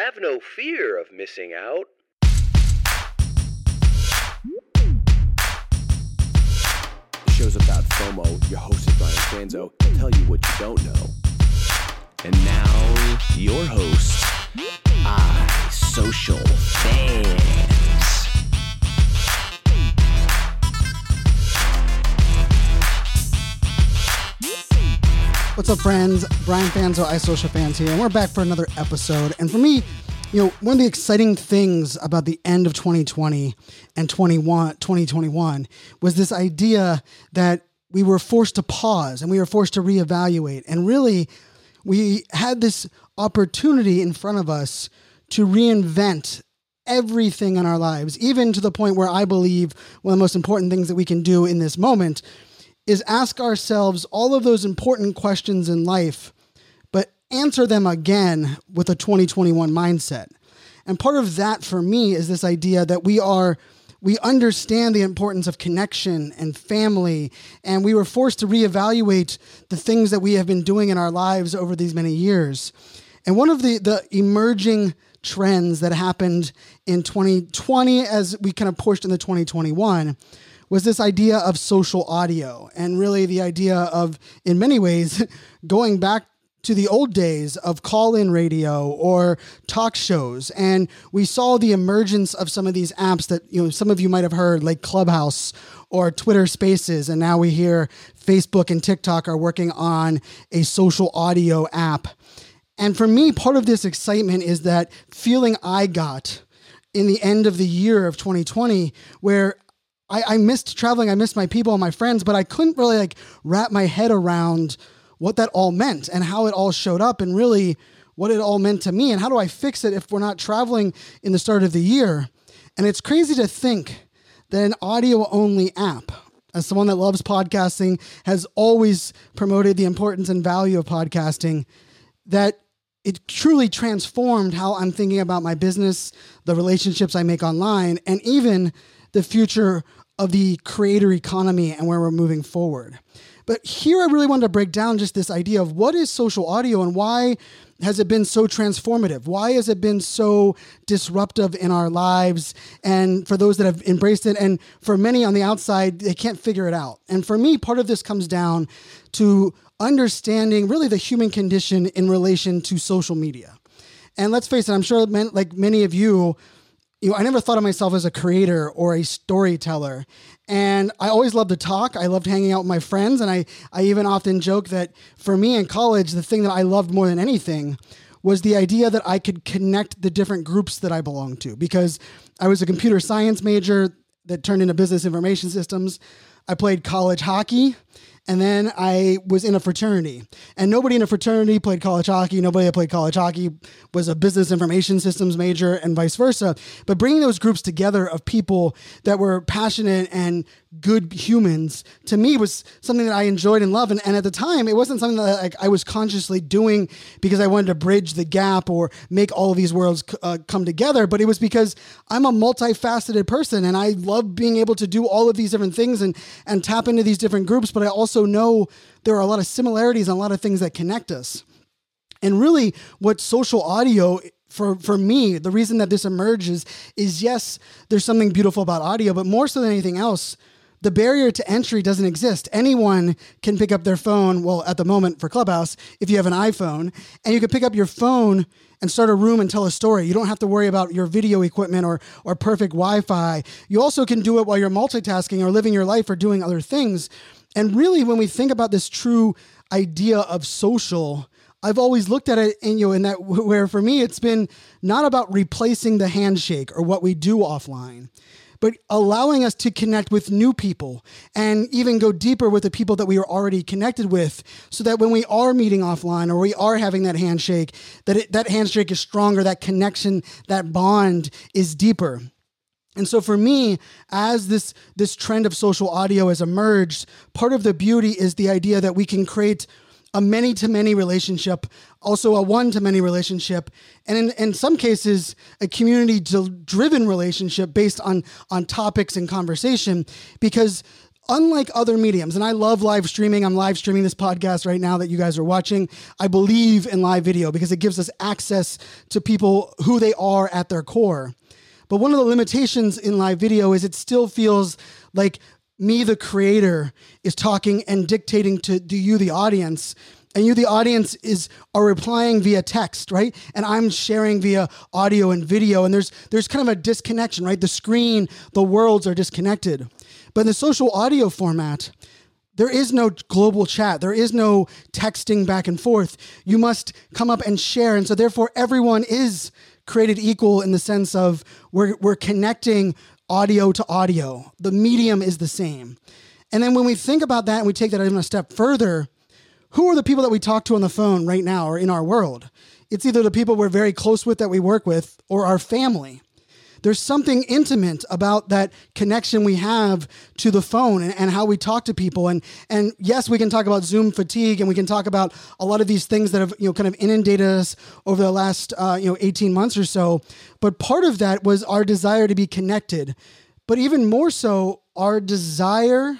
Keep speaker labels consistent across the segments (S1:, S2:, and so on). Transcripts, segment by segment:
S1: Have no fear of missing out.
S2: The show's about FOMO. Your host is Brian Fanzo. He'll tell you what you don't know. And now, your host, iSocialFanz.
S3: What's up, friends? Brian Fanzo, iSocialFanz here, and we're back for another episode. And for me, you know, one of the exciting things about the end of 2020 and 21, 2021 was this idea that we were forced to pause and we were forced to reevaluate. And really, we had this opportunity in front of us to reinvent everything in our lives, even to the point where I believe one of the most important things that we can do in this moment is ask ourselves all of those important questions in life, but answer them again with a 2021 mindset. And part of that for me is this idea that we are we understand the importance of connection and family, and we were forced to reevaluate the things that we have been doing in our lives over these many years. And one of the, the emerging trends that happened in 2020 as we kind of pushed into 2021 was this idea of social audio and really the idea of, in many ways, going back to the old days of call in radio or talk shows. And we saw the emergence of some of these apps that, you know, some of you might have heard, like Clubhouse or Twitter Spaces. And now we hear Facebook and TikTok are working on a social audio app. And for me, part of this excitement is that feeling I got in the end of the year of 2020, where I, I missed traveling, I missed my people and my friends, but I couldn't really like wrap my head around what that all meant and how it all showed up and really what it all meant to me and how do I fix it if we're not traveling in the start of the year. And it's crazy to think that an audio only app, as someone that loves podcasting, has always promoted the importance and value of podcasting, that it truly transformed how I'm thinking about my business, the relationships I make online, and even the future of the creator economy and where we're moving forward. But here I really wanted to break down just this idea of what is social audio and why has it been so transformative? Why has it been so disruptive in our lives? And for those that have embraced it, and for many on the outside, they can't figure it out. And for me, part of this comes down to understanding really the human condition in relation to social media. And let's face it, I'm sure like many of you, you know, I never thought of myself as a creator or a storyteller. And I always loved to talk. I loved hanging out with my friends. And I, I even often joke that for me in college, the thing that I loved more than anything was the idea that I could connect the different groups that I belonged to because I was a computer science major that turned into business information systems. I played college hockey. And then I was in a fraternity, and nobody in a fraternity played college hockey. Nobody that played college hockey was a business information systems major, and vice versa. But bringing those groups together of people that were passionate and good humans to me was something that I enjoyed and loved. And, and at the time, it wasn't something that like, I was consciously doing because I wanted to bridge the gap or make all of these worlds uh, come together. But it was because I'm a multifaceted person and I love being able to do all of these different things and, and tap into these different groups. But I also know there are a lot of similarities and a lot of things that connect us. And really, what social audio for for me, the reason that this emerges is yes, there's something beautiful about audio, but more so than anything else, the barrier to entry doesn't exist. Anyone can pick up their phone. Well, at the moment for Clubhouse, if you have an iPhone, and you can pick up your phone and start a room and tell a story. You don't have to worry about your video equipment or or perfect Wi-Fi. You also can do it while you're multitasking or living your life or doing other things. And really, when we think about this true idea of social, I've always looked at it in you know in that where for me it's been not about replacing the handshake or what we do offline but allowing us to connect with new people and even go deeper with the people that we are already connected with so that when we are meeting offline or we are having that handshake, that it, that handshake is stronger, that connection, that bond is deeper. And so for me, as this this trend of social audio has emerged, part of the beauty is the idea that we can create a many to many relationship, also a one to many relationship, and in, in some cases, a community driven relationship based on, on topics and conversation. Because unlike other mediums, and I love live streaming. I'm live streaming this podcast right now that you guys are watching. I believe in live video because it gives us access to people who they are at their core. But one of the limitations in live video is it still feels like me, the creator, is talking and dictating to, to you, the audience. And you, the audience, is are replying via text, right? And I'm sharing via audio and video. And there's there's kind of a disconnection, right? The screen, the worlds are disconnected. But in the social audio format, there is no global chat. There is no texting back and forth. You must come up and share. And so, therefore, everyone is created equal in the sense of we're, we're connecting audio to audio. The medium is the same. And then when we think about that and we take that even a step further, who are the people that we talk to on the phone right now or in our world? It's either the people we're very close with that we work with or our family there's something intimate about that connection we have to the phone and, and, how we talk to people. And and yes, we can talk about Zoom fatigue and we can talk about a lot of these things that have you know kind of inundated us over the last uh, you know 18 months or so. But part of that was our desire to be connected, but even more so, our desire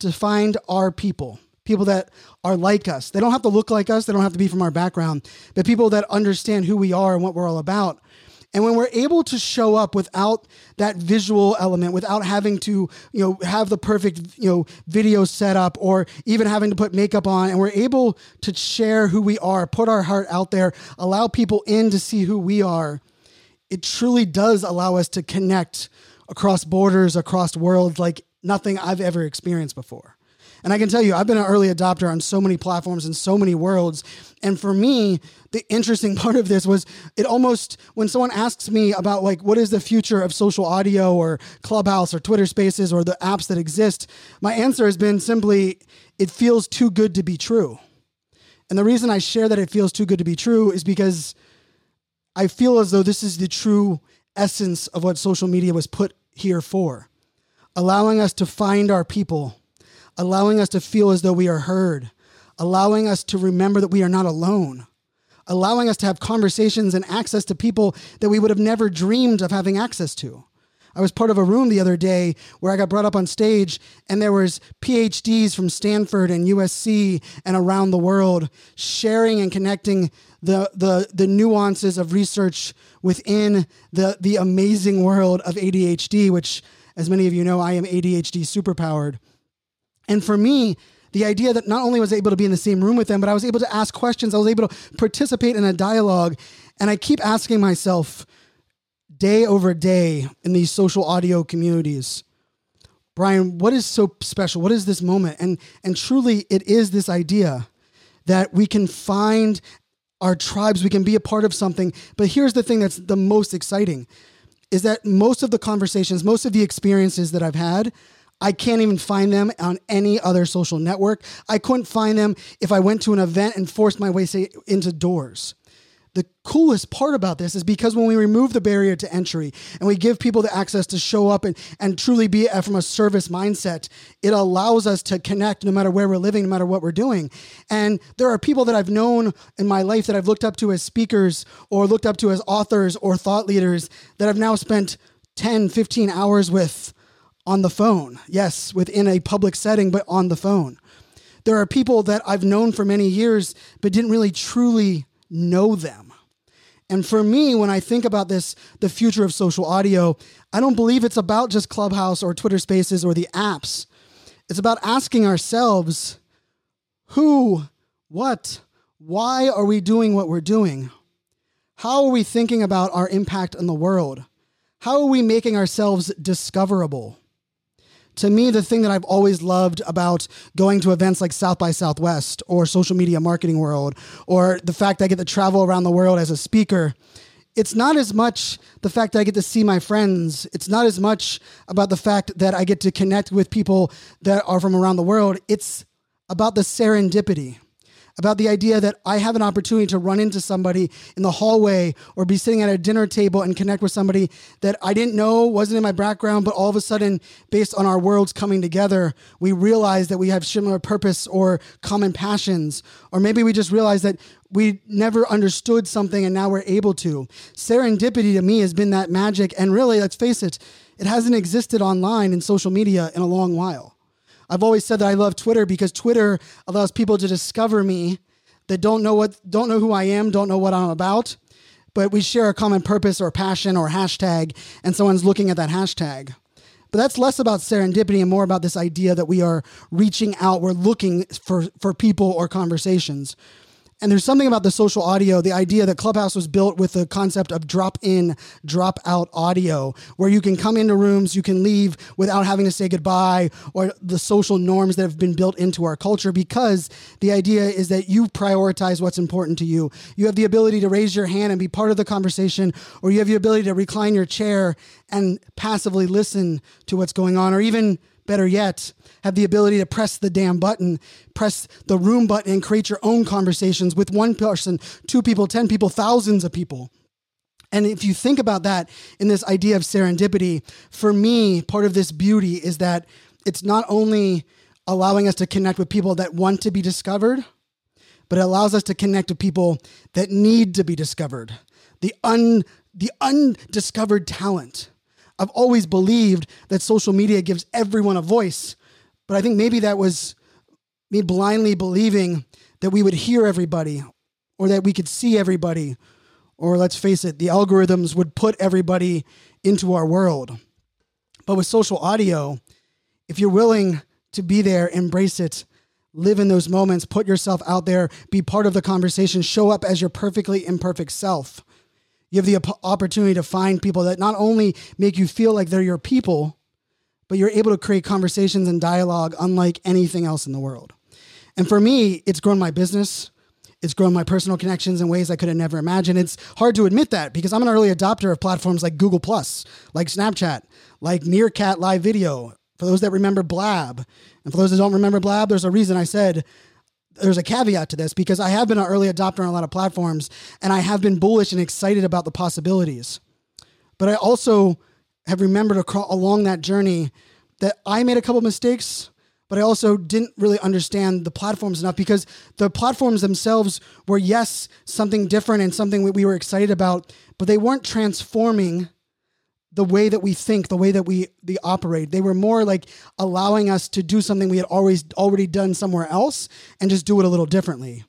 S3: to find our people people that are like us. They don't have to look like us, they don't have to be from our background, but people that understand who we are and what we're all about. And when we're able to show up without that visual element, without having to, you know, have the perfect, you know, video set up or even having to put makeup on, and we're able to share who we are, put our heart out there, allow people in to see who we are, it truly does allow us to connect across borders, across worlds like nothing I've ever experienced before. And I can tell you, I've been an early adopter on so many platforms and so many worlds. And for me, the interesting part of this was it almost, when someone asks me about like, what is the future of social audio or Clubhouse or Twitter Spaces or the apps that exist, my answer has been simply, it feels too good to be true. And the reason I share that it feels too good to be true is because I feel as though this is the true essence of what social media was put here for allowing us to find our people allowing us to feel as though we are heard, allowing us to remember that we are not alone, allowing us to have conversations and access to people that we would have never dreamed of having access to. I was part of a room the other day where I got brought up on stage and there was PhDs from Stanford and USC and around the world sharing and connecting the the the nuances of research within the the amazing world of ADHD which as many of you know I am ADHD superpowered. And for me, the idea that not only was I able to be in the same room with them, but I was able to ask questions, I was able to participate in a dialogue. And I keep asking myself day over day in these social audio communities, Brian, what is so special? What is this moment? And and truly it is this idea that we can find our tribes, we can be a part of something. But here's the thing that's the most exciting is that most of the conversations, most of the experiences that I've had I can't even find them on any other social network. I couldn't find them if I went to an event and forced my way say, into doors. The coolest part about this is because when we remove the barrier to entry and we give people the access to show up and, and truly be from a service mindset, it allows us to connect no matter where we're living, no matter what we're doing. And there are people that I've known in my life that I've looked up to as speakers or looked up to as authors or thought leaders that I've now spent 10, 15 hours with on the phone. Yes, within a public setting, but on the phone. There are people that I've known for many years, but didn't really truly know them. And for me, when I think about this, the future of social audio, I don't believe it's about just Clubhouse or Twitter Spaces or the apps. It's about asking ourselves who, what, why are we doing what we're doing? How are we thinking about our impact on the world? How are we making ourselves discoverable? To me, the thing that I've always loved about going to events like South by Southwest or Social Media Marketing World, or the fact that I get to travel around the world as a speaker, it's not as much the fact that I get to see my friends. It's not as much about the fact that I get to connect with people that are from around the world. It's about the serendipity about the idea that I have an opportunity to run into somebody in the hallway or be sitting at a dinner table and connect with somebody that I didn't know, wasn't in my background, but all of a sudden, based on our worlds coming together, we realize that we have similar purpose or common passions. Or maybe we just realize that we never understood something and now we're able to. Serendipity to me has been that magic. And really, let's face it, it hasn't existed online in social media in a long while. I've always said that I love Twitter because Twitter allows people to discover me that don't know what don't know who I am, don't know what I'm about, but we share a common purpose or passion or hashtag, and someone's looking at that hashtag. But that's less about serendipity and more about this idea that we are reaching out, we're looking for, for people or conversations. And there's something about the social audio, the idea that Clubhouse was built with the concept of drop in, drop out audio, where you can come into rooms, you can leave without having to say goodbye, or the social norms that have been built into our culture, because the idea is that you prioritize what's important to you. You have the ability to raise your hand and be part of the conversation, or you have the ability to recline your chair and passively listen to what's going on, or even better yet, have the ability to press the damn button, press the room button, and create your own conversations with one person, two people, 10 people, thousands of people. And if you think about that in this idea of serendipity, for me, part of this beauty is that it's not only allowing us to connect with people that want to be discovered, but it allows us to connect with people that need to be discovered. The un the undiscovered talent. I've always believed that social media gives everyone a voice, but I think maybe that was me blindly believing that we would hear everybody or that we could see everybody, or let's face it, the algorithms would put everybody into our world. But with social audio, if you're willing to be there, embrace it, live in those moments, put yourself out there, be part of the conversation, show up as your perfectly imperfect self you have the opportunity to find people that not only make you feel like they're your people, but you're able to create conversations and dialogue unlike anything else in the world. And for me, it's grown my business. It's grown my personal connections in ways I could have never imagined. It's hard to admit that because I'm an early adopter of platforms like Google Plus, like Snapchat, like Meerkat Live Video. For those that remember Blab, and for those that don't remember Blab, there's a reason I said there's a caveat to this because I have been an early adopter on a lot of platforms and I have been bullish and excited about the possibilities. But I also have remembered along that journey that I made a couple mistakes, but I also didn't really understand the platforms enough because the platforms themselves were, yes, something different and something that we were excited about, but they weren't transforming the way that we think, the way that we the operate. They were more like allowing us to do something we had always already done somewhere else and just do it a little differently.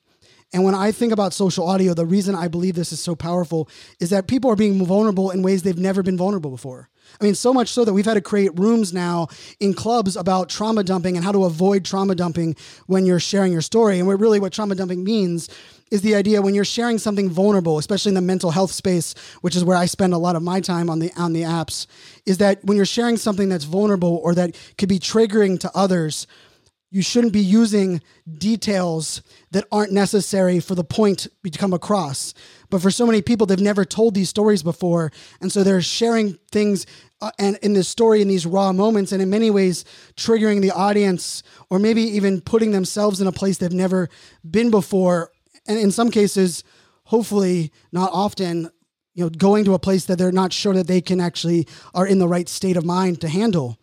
S3: And when I think about social audio, the reason I believe this is so powerful is that people are being vulnerable in ways they've never been vulnerable before. I mean, so much so that we've had to create rooms now in clubs about trauma dumping and how to avoid trauma dumping when you're sharing your story. And really what trauma dumping means is the idea when you're sharing something vulnerable, especially in the mental health space, which is where I spend a lot of my time on the on the apps, is that when you're sharing something that's vulnerable or that could be triggering to others, you shouldn't be using details that aren't necessary for the point to come across. But for so many people, they've never told these stories before, and so they're sharing things uh, and in this story in these raw moments, and in many ways triggering the audience, or maybe even putting themselves in a place they've never been before, and in some cases, hopefully not often, you know, going to a place that they're not sure that they can actually are in the right state of mind to handle.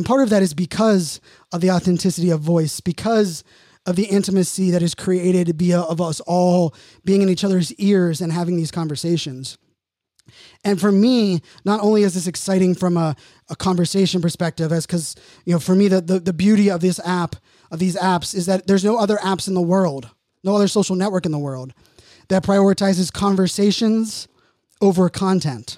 S3: And part of that is because of the authenticity of voice, because of the intimacy that is created via of us all being in each other's ears and having these conversations. And for me, not only is this exciting from a, a conversation perspective, as because you know, for me, the, the the beauty of this app, of these apps, is that there's no other apps in the world no other social network in the world that prioritizes conversations over content.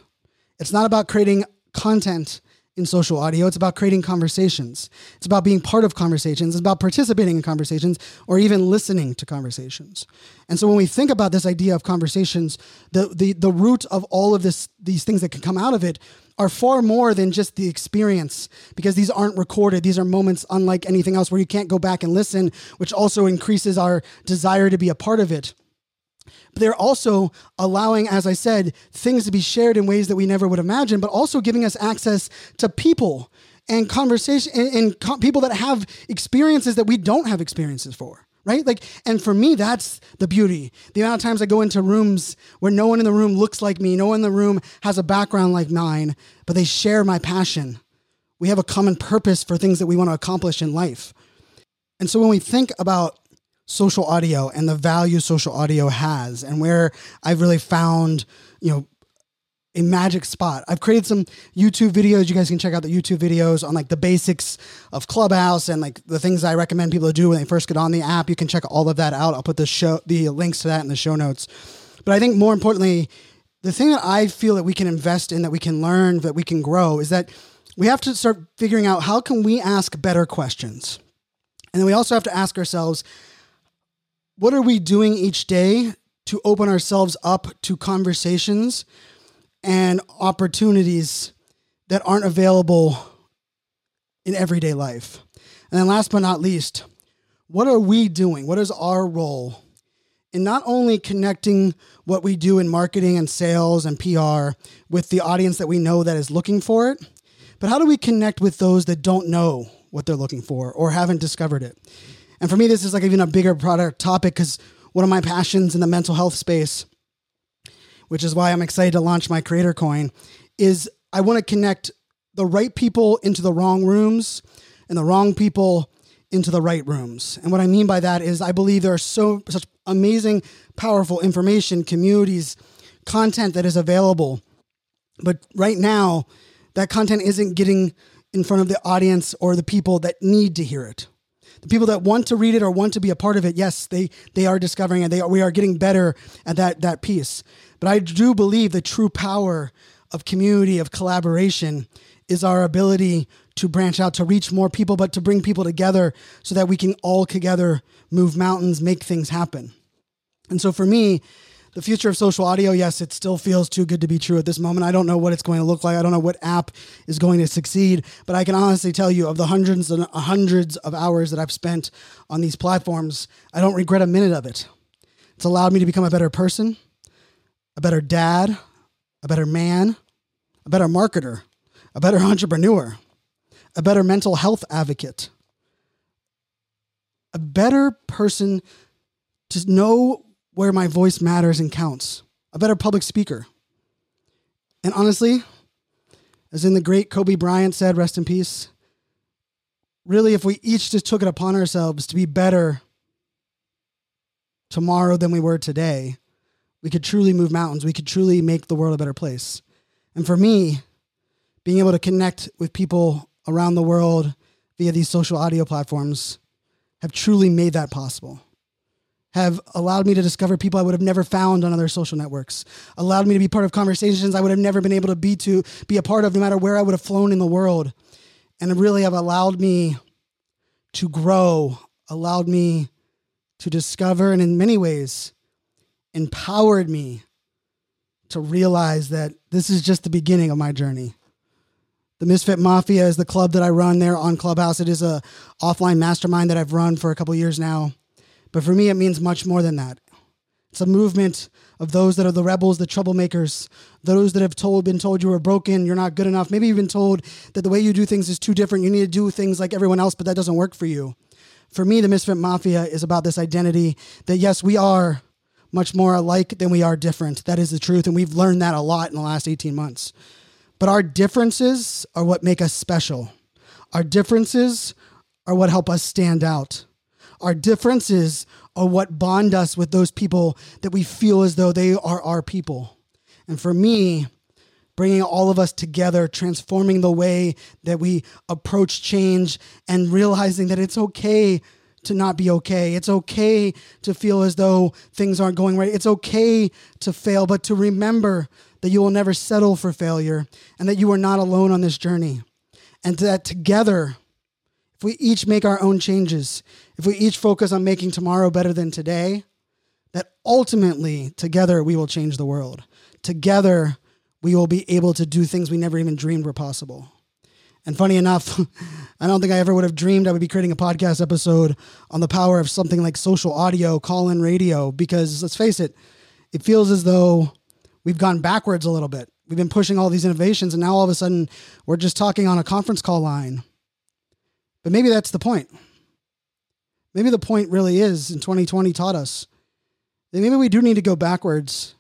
S3: It's not about creating content in social audio. It's about creating conversations. It's about being part of conversations. It's about participating in conversations or even listening to conversations. And so when we think about this idea of conversations, the the the root of all of this these things that can come out of it are far more than just the experience because these aren't recorded. These are moments unlike anything else where you can't go back and listen, which also increases our desire to be a part of it. But they're also allowing, as I said, things to be shared in ways that we never would imagine, but also giving us access to people and conversation and, and co- people that have experiences that we don't have experiences for right? Like, and for me, that's the beauty. The amount of times I go into rooms where no one in the room looks like me, no one in the room has a background like mine, but they share my passion. We have a common purpose for things that we want to accomplish in life. And so when we think about social audio and the value social audio has and where I've really found, you know, a magic spot. I've created some YouTube videos. You guys can check out the YouTube videos on like the basics of Clubhouse and like the things I recommend people to do when they first get on the app. You can check all of that out. I'll put the show the links to that in the show notes. But I think more importantly, the thing that I feel that we can invest in, that we can learn, that we can grow is that we have to start figuring out how can we ask better questions. And then we also have to ask ourselves, what are we doing each day to open ourselves up to conversations and opportunities that aren't available in everyday life. And then last but not least, what are we doing? What is our role in not only connecting what we do in marketing and sales and PR with the audience that we know that is looking for it, but how do we connect with those that don't know what they're looking for or haven't discovered it? And for me, this is like even a bigger product topic because one of my passions in the mental health space which is why I'm excited to launch my creator coin, is I want to connect the right people into the wrong rooms and the wrong people into the right rooms. And what I mean by that is I believe there are so such amazing, powerful information, communities, content that is available. But right now, that content isn't getting in front of the audience or the people that need to hear it. The people that want to read it or want to be a part of it, yes, they they are discovering and they are, we are getting better at that that piece. But I do believe the true power of community, of collaboration, is our ability to branch out, to reach more people, but to bring people together so that we can all together move mountains, make things happen. And so for me, the future of social audio, yes, it still feels too good to be true at this moment. I don't know what it's going to look like. I don't know what app is going to succeed, but I can honestly tell you of the hundreds and uh, hundreds of hours that I've spent on these platforms, I don't regret a minute of it. It's allowed me to become a better person a better dad, a better man, a better marketer, a better entrepreneur, a better mental health advocate, a better person to know where my voice matters and counts, a better public speaker. And honestly, as in the great Kobe Bryant said, rest in peace, really, if we each just took it upon ourselves to be better tomorrow than we were today, we could truly move mountains. We could truly make the world a better place. And for me, being able to connect with people around the world via these social audio platforms have truly made that possible. Have allowed me to discover people I would have never found on other social networks. Allowed me to be part of conversations I would have never been able to be to be a part of no matter where I would have flown in the world. And really have allowed me to grow, allowed me to discover and in many ways empowered me to realize that this is just the beginning of my journey. The Misfit Mafia is the club that I run there on Clubhouse. It is a offline mastermind that I've run for a couple years now. But for me, it means much more than that. It's a movement of those that are the rebels, the troublemakers, those that have told, been told you were broken, you're not good enough. Maybe you've been told that the way you do things is too different. You need to do things like everyone else, but that doesn't work for you. For me, the Misfit Mafia is about this identity that yes, we are much more alike than we are different. That is the truth. And we've learned that a lot in the last 18 months. But our differences are what make us special. Our differences are what help us stand out. Our differences are what bond us with those people that we feel as though they are our people. And for me, bringing all of us together, transforming the way that we approach change, and realizing that it's okay to not be okay. It's okay to feel as though things aren't going right. It's okay to fail, but to remember that you will never settle for failure and that you are not alone on this journey. And that together, if we each make our own changes, if we each focus on making tomorrow better than today, that ultimately together we will change the world. Together, we will be able to do things we never even dreamed were possible. And funny enough, I don't think I ever would have dreamed I would be creating a podcast episode on the power of something like social audio, call in radio, because let's face it, it feels as though we've gone backwards a little bit. We've been pushing all these innovations, and now all of a sudden we're just talking on a conference call line. But maybe that's the point. Maybe the point really is, and 2020 taught us that maybe we do need to go backwards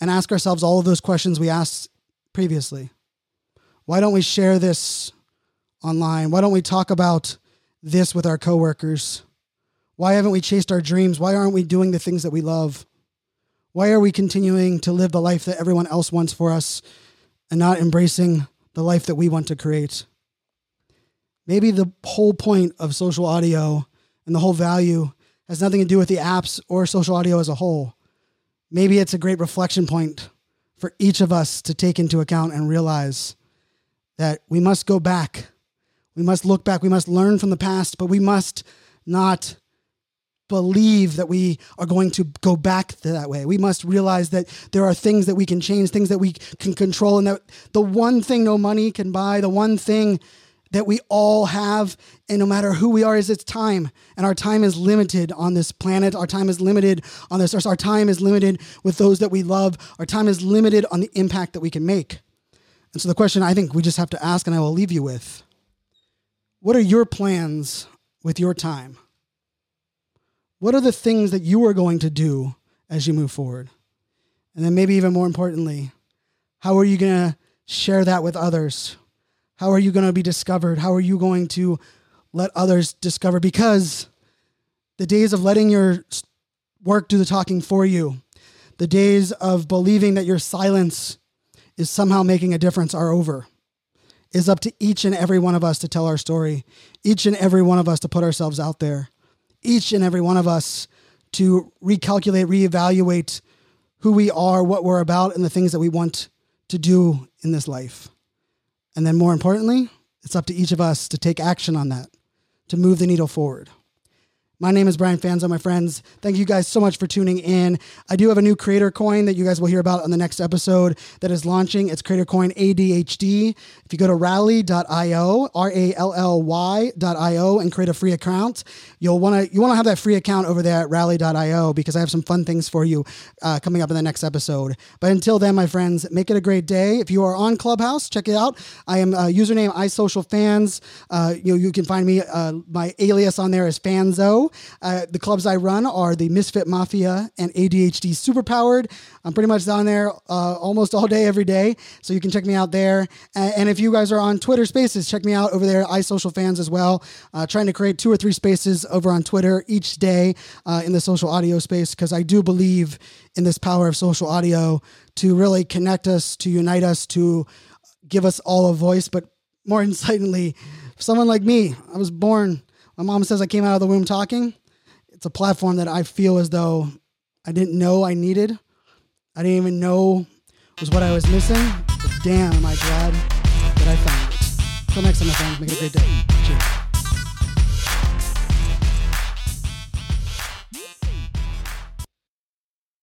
S3: and ask ourselves all of those questions we asked previously. Why don't we share this online? Why don't we talk about this with our coworkers? Why haven't we chased our dreams? Why aren't we doing the things that we love? Why are we continuing to live the life that everyone else wants for us and not embracing the life that we want to create? Maybe the whole point of social audio and the whole value has nothing to do with the apps or social audio as a whole. Maybe it's a great reflection point for each of us to take into account and realize that we must go back. We must look back. We must learn from the past, but we must not believe that we are going to go back that way. We must realize that there are things that we can change, things that we can control, and that the one thing no money can buy, the one thing that we all have, and no matter who we are, is it's time. And our time is limited on this planet. Our time is limited on this earth. Our time is limited with those that we love. Our time is limited on the impact that we can make. And so the question I think we just have to ask, and I will leave you with what are your plans with your time? What are the things that you are going to do as you move forward? And then, maybe even more importantly, how are you going to share that with others? How are you going to be discovered? How are you going to let others discover? Because the days of letting your work do the talking for you, the days of believing that your silence is somehow making a difference are over. It's up to each and every one of us to tell our story, each and every one of us to put ourselves out there, each and every one of us to recalculate, reevaluate who we are, what we're about, and the things that we want to do in this life. And then, more importantly, it's up to each of us to take action on that, to move the needle forward. My name is Brian Fanzo, my friends. Thank you guys so much for tuning in. I do have a new creator coin that you guys will hear about on the next episode that is launching. It's Creator Coin ADHD. If you go to rally.io, R A L L Y.io, and create a free account, you'll want to you want to have that free account over there at rally.io because I have some fun things for you uh, coming up in the next episode. But until then, my friends, make it a great day. If you are on Clubhouse, check it out. I am uh, username iSocialFanz. Uh, you know, you can find me. Uh, my alias on there is Fanzo. Uh, the clubs I run are the Misfit Mafia and ADHD Superpowered. I'm pretty much down there uh, almost all day, every day. So you can check me out there. And, if you guys are on Twitter Spaces, check me out over there, iSocialFanz as well. Uh, trying to create two or three spaces over on Twitter each day uh, in the social audio space because I do believe in this power of social audio to really connect us, to unite us, to give us all a voice. But more insightfully, someone like me, I was born my mom says I came out of the womb talking. It's a platform that I feel as though I didn't know I needed. I didn't even know was what I was missing. But damn, am I glad that I found it. Until next time, my friends, make it a great day. Cheers.